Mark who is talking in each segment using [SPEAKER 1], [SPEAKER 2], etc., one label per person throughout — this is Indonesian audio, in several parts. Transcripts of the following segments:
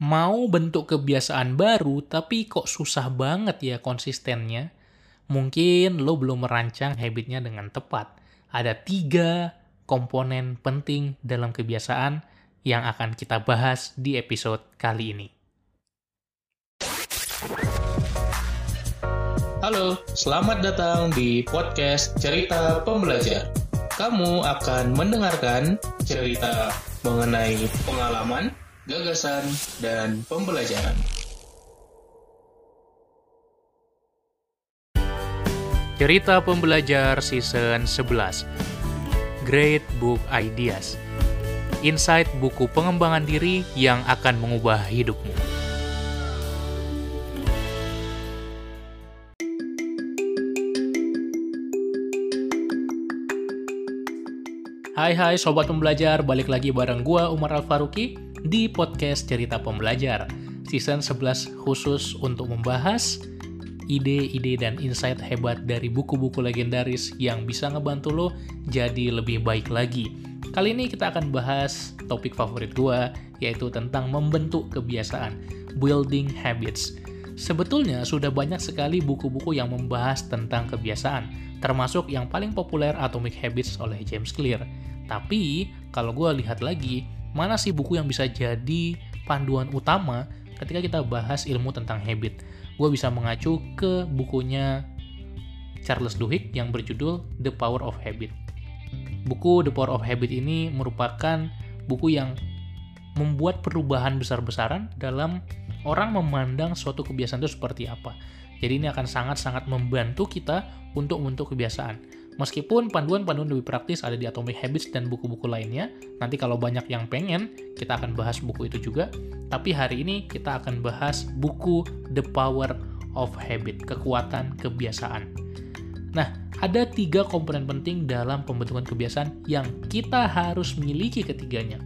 [SPEAKER 1] Mau bentuk kebiasaan baru, tapi kok susah banget ya konsistennya? Mungkin lo belum merancang habitnya dengan tepat. Ada tiga komponen penting dalam kebiasaan yang akan kita bahas di episode kali ini.
[SPEAKER 2] Halo, selamat datang di podcast Cerita Pembelajar. Kamu akan mendengarkan cerita mengenai pengalaman, gagasan, dan pembelajaran.
[SPEAKER 1] Cerita Pembelajar Season 11 Great Book Ideas Insight buku pengembangan diri yang akan mengubah hidupmu. Hai hai Sobat Pembelajar, balik lagi bareng gua Umar Al-Faruqi di podcast Cerita Pembelajar. Season 11 khusus untuk membahas ide-ide dan insight hebat dari buku-buku legendaris yang bisa ngebantu lo jadi lebih baik lagi. Kali ini kita akan bahas topik favorit gue, yaitu tentang membentuk kebiasaan, building habits. Sebetulnya sudah banyak sekali buku-buku yang membahas tentang kebiasaan, termasuk yang paling populer Atomic Habits oleh James Clear. Tapi, kalau gue lihat lagi, mana sih buku yang bisa jadi panduan utama ketika kita bahas ilmu tentang habit? gue bisa mengacu ke bukunya Charles Duhigg yang berjudul The Power of Habit. Buku The Power of Habit ini merupakan buku yang membuat perubahan besar-besaran dalam orang memandang suatu kebiasaan itu seperti apa. Jadi ini akan sangat-sangat membantu kita untuk membentuk kebiasaan. Meskipun panduan-panduan lebih praktis ada di Atomic Habits dan buku-buku lainnya, nanti kalau banyak yang pengen, kita akan bahas buku itu juga. Tapi hari ini kita akan bahas buku The Power of Habit, kekuatan kebiasaan. Nah, ada tiga komponen penting dalam pembentukan kebiasaan yang kita harus miliki ketiganya.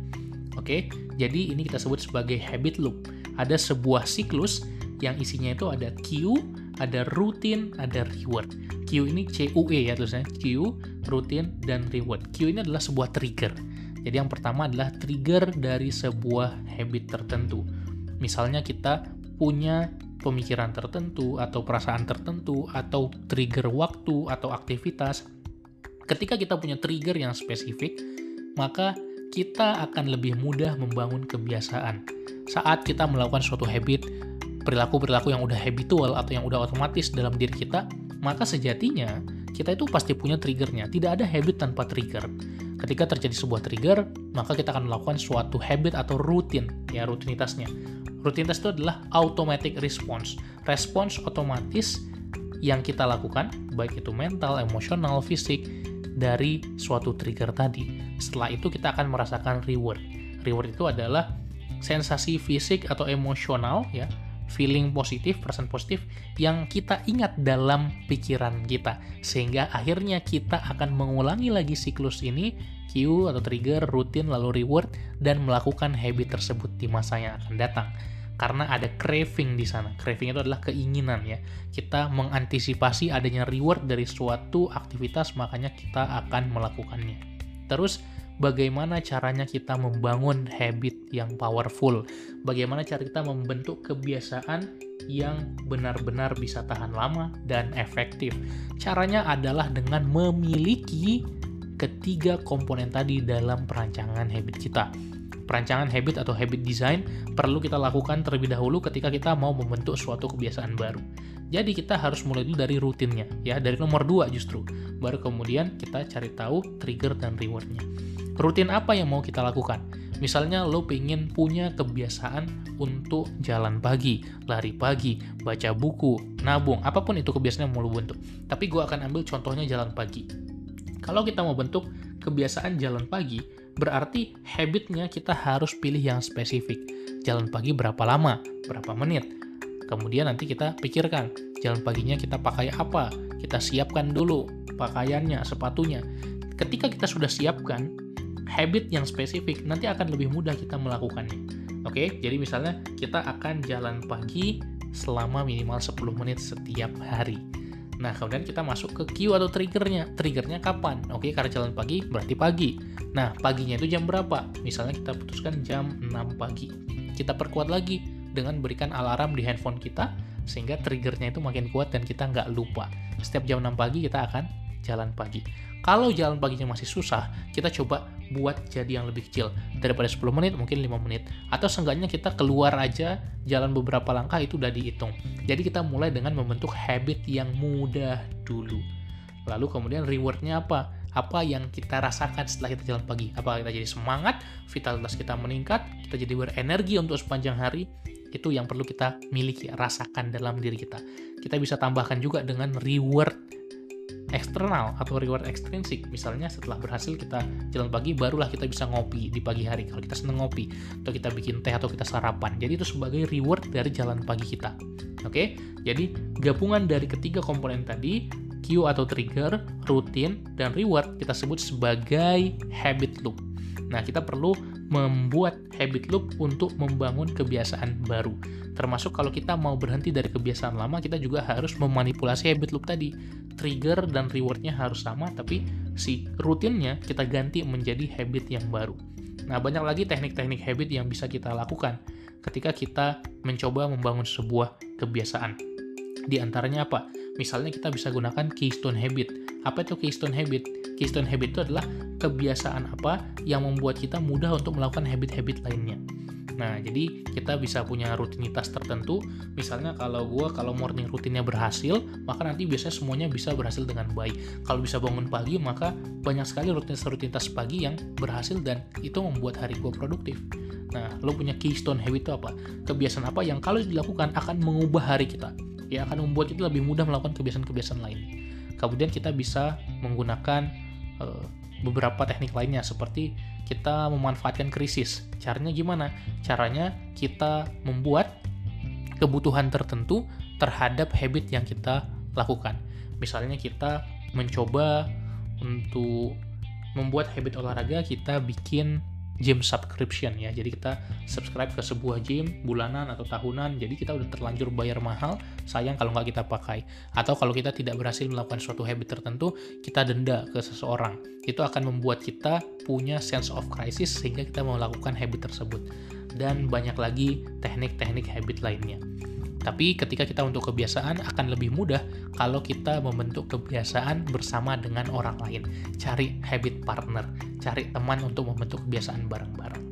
[SPEAKER 1] Oke, jadi ini kita sebut sebagai habit loop. Ada sebuah siklus yang isinya itu ada cue, ada routine, ada reward. Q ini CUE ya tulisannya Q, rutin, dan reward. Q ini adalah sebuah trigger. Jadi yang pertama adalah trigger dari sebuah habit tertentu. Misalnya kita punya pemikiran tertentu atau perasaan tertentu atau trigger waktu atau aktivitas. Ketika kita punya trigger yang spesifik, maka kita akan lebih mudah membangun kebiasaan. Saat kita melakukan suatu habit, perilaku-perilaku yang udah habitual atau yang udah otomatis dalam diri kita, maka sejatinya kita itu pasti punya triggernya. Tidak ada habit tanpa trigger. Ketika terjadi sebuah trigger, maka kita akan melakukan suatu habit atau rutin, ya rutinitasnya. Rutinitas itu adalah automatic response, respons otomatis yang kita lakukan, baik itu mental, emosional, fisik, dari suatu trigger tadi. Setelah itu kita akan merasakan reward. Reward itu adalah sensasi fisik atau emosional ya feeling positif, perasaan positif yang kita ingat dalam pikiran kita. Sehingga akhirnya kita akan mengulangi lagi siklus ini, cue atau trigger, rutin, lalu reward, dan melakukan habit tersebut di masa yang akan datang. Karena ada craving di sana. Craving itu adalah keinginan ya. Kita mengantisipasi adanya reward dari suatu aktivitas, makanya kita akan melakukannya. Terus, bagaimana caranya kita membangun habit yang powerful, bagaimana cara kita membentuk kebiasaan yang benar-benar bisa tahan lama dan efektif. Caranya adalah dengan memiliki ketiga komponen tadi dalam perancangan habit kita. Perancangan habit atau habit design perlu kita lakukan terlebih dahulu ketika kita mau membentuk suatu kebiasaan baru. Jadi kita harus mulai dulu dari rutinnya, ya dari nomor dua justru. Baru kemudian kita cari tahu trigger dan rewardnya. Rutin apa yang mau kita lakukan? Misalnya lo pengen punya kebiasaan untuk jalan pagi, lari pagi, baca buku, nabung, apa pun itu kebiasaan yang mau lo bentuk. Tapi gue akan ambil contohnya jalan pagi. Kalau kita mau bentuk kebiasaan jalan pagi, berarti habitnya kita harus pilih yang spesifik. Jalan pagi berapa lama, berapa menit. Kemudian nanti kita pikirkan, jalan paginya kita pakai apa, kita siapkan dulu pakaiannya, sepatunya. Ketika kita sudah siapkan, habit yang spesifik, nanti akan lebih mudah kita melakukannya. Oke, jadi misalnya kita akan jalan pagi selama minimal 10 menit setiap hari. Nah, kemudian kita masuk ke cue atau triggernya. Triggernya kapan? Oke, karena jalan pagi berarti pagi. Nah, paginya itu jam berapa? Misalnya kita putuskan jam 6 pagi. Kita perkuat lagi dengan berikan alarm di handphone kita, sehingga triggernya itu makin kuat dan kita nggak lupa. Setiap jam 6 pagi kita akan jalan pagi. Kalau jalan paginya masih susah, kita coba buat jadi yang lebih kecil. Daripada 10 menit, mungkin 5 menit. Atau seenggaknya kita keluar aja, jalan beberapa langkah itu udah dihitung. Jadi kita mulai dengan membentuk habit yang mudah dulu. Lalu kemudian rewardnya apa? Apa yang kita rasakan setelah kita jalan pagi? Apa kita jadi semangat, vitalitas kita meningkat, kita jadi berenergi untuk sepanjang hari? Itu yang perlu kita miliki, rasakan dalam diri kita. Kita bisa tambahkan juga dengan reward eksternal atau reward ekstrinsik. Misalnya setelah berhasil kita jalan pagi, barulah kita bisa ngopi di pagi hari. Kalau kita seneng ngopi, atau kita bikin teh atau kita sarapan. Jadi itu sebagai reward dari jalan pagi kita. Oke, jadi gabungan dari ketiga komponen tadi, cue atau trigger, rutin, dan reward kita sebut sebagai habit loop. Nah, kita perlu membuat habit loop untuk membangun kebiasaan baru. Termasuk kalau kita mau berhenti dari kebiasaan lama, kita juga harus memanipulasi habit loop tadi. Trigger dan rewardnya harus sama, tapi si rutinnya kita ganti menjadi habit yang baru. Nah, banyak lagi teknik-teknik habit yang bisa kita lakukan ketika kita mencoba membangun sebuah kebiasaan. Di antaranya apa? Misalnya kita bisa gunakan keystone habit. Apa itu keystone habit? Keystone habit itu adalah kebiasaan apa yang membuat kita mudah untuk melakukan habit-habit lainnya. Nah, jadi kita bisa punya rutinitas tertentu. Misalnya kalau gue kalau morning rutinnya berhasil, maka nanti biasanya semuanya bisa berhasil dengan baik. Kalau bisa bangun pagi, maka banyak sekali rutinitas-rutinitas pagi yang berhasil dan itu membuat hari gue produktif. Nah, lo punya keystone habit itu apa? Kebiasaan apa yang kalau dilakukan akan mengubah hari kita? Ya, akan membuat kita lebih mudah melakukan kebiasaan-kebiasaan lain. Kemudian kita bisa menggunakan uh, beberapa teknik lainnya seperti kita memanfaatkan krisis. Caranya gimana? Caranya kita membuat kebutuhan tertentu terhadap habit yang kita lakukan. Misalnya kita mencoba untuk membuat habit olahraga, kita bikin gym subscription ya. Jadi kita subscribe ke sebuah gym bulanan atau tahunan. Jadi kita udah terlanjur bayar mahal, sayang kalau nggak kita pakai. Atau kalau kita tidak berhasil melakukan suatu habit tertentu, kita denda ke seseorang. Itu akan membuat kita punya sense of crisis sehingga kita melakukan habit tersebut. Dan banyak lagi teknik-teknik habit lainnya. Tapi ketika kita untuk kebiasaan akan lebih mudah kalau kita membentuk kebiasaan bersama dengan orang lain. Cari habit partner, cari teman untuk membentuk kebiasaan bareng-bareng.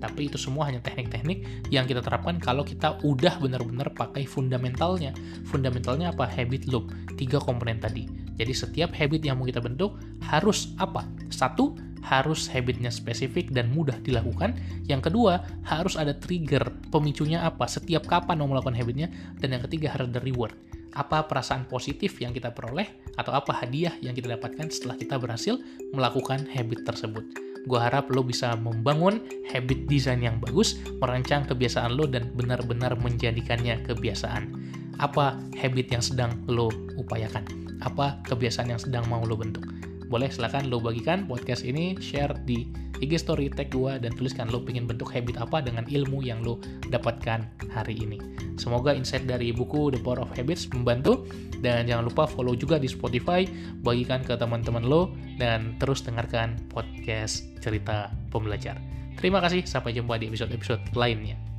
[SPEAKER 1] Tapi itu semua hanya teknik-teknik yang kita terapkan kalau kita udah benar-benar pakai fundamentalnya. Fundamentalnya apa? Habit loop. Tiga komponen tadi. Jadi setiap habit yang mau kita bentuk harus apa? Satu, harus habitnya spesifik dan mudah dilakukan. Yang kedua, harus ada trigger, pemicunya apa, setiap kapan mau melakukan habitnya. Dan yang ketiga, harus ada reward. Apa perasaan positif yang kita peroleh, atau apa hadiah yang kita dapatkan setelah kita berhasil melakukan habit tersebut. Gue harap lo bisa membangun habit design yang bagus, merancang kebiasaan lo, dan benar-benar menjadikannya kebiasaan. Apa habit yang sedang lo upayakan? Apa kebiasaan yang sedang mau lo bentuk? Boleh silahkan lo bagikan podcast ini, share di IG story tag gue dan tuliskan lo pengen bentuk habit apa dengan ilmu yang lo dapatkan hari ini. Semoga insight dari buku The Power of Habits membantu dan jangan lupa follow juga di Spotify, bagikan ke teman-teman lo dan terus dengarkan podcast cerita pembelajar. Terima kasih, sampai jumpa di episode-episode lainnya.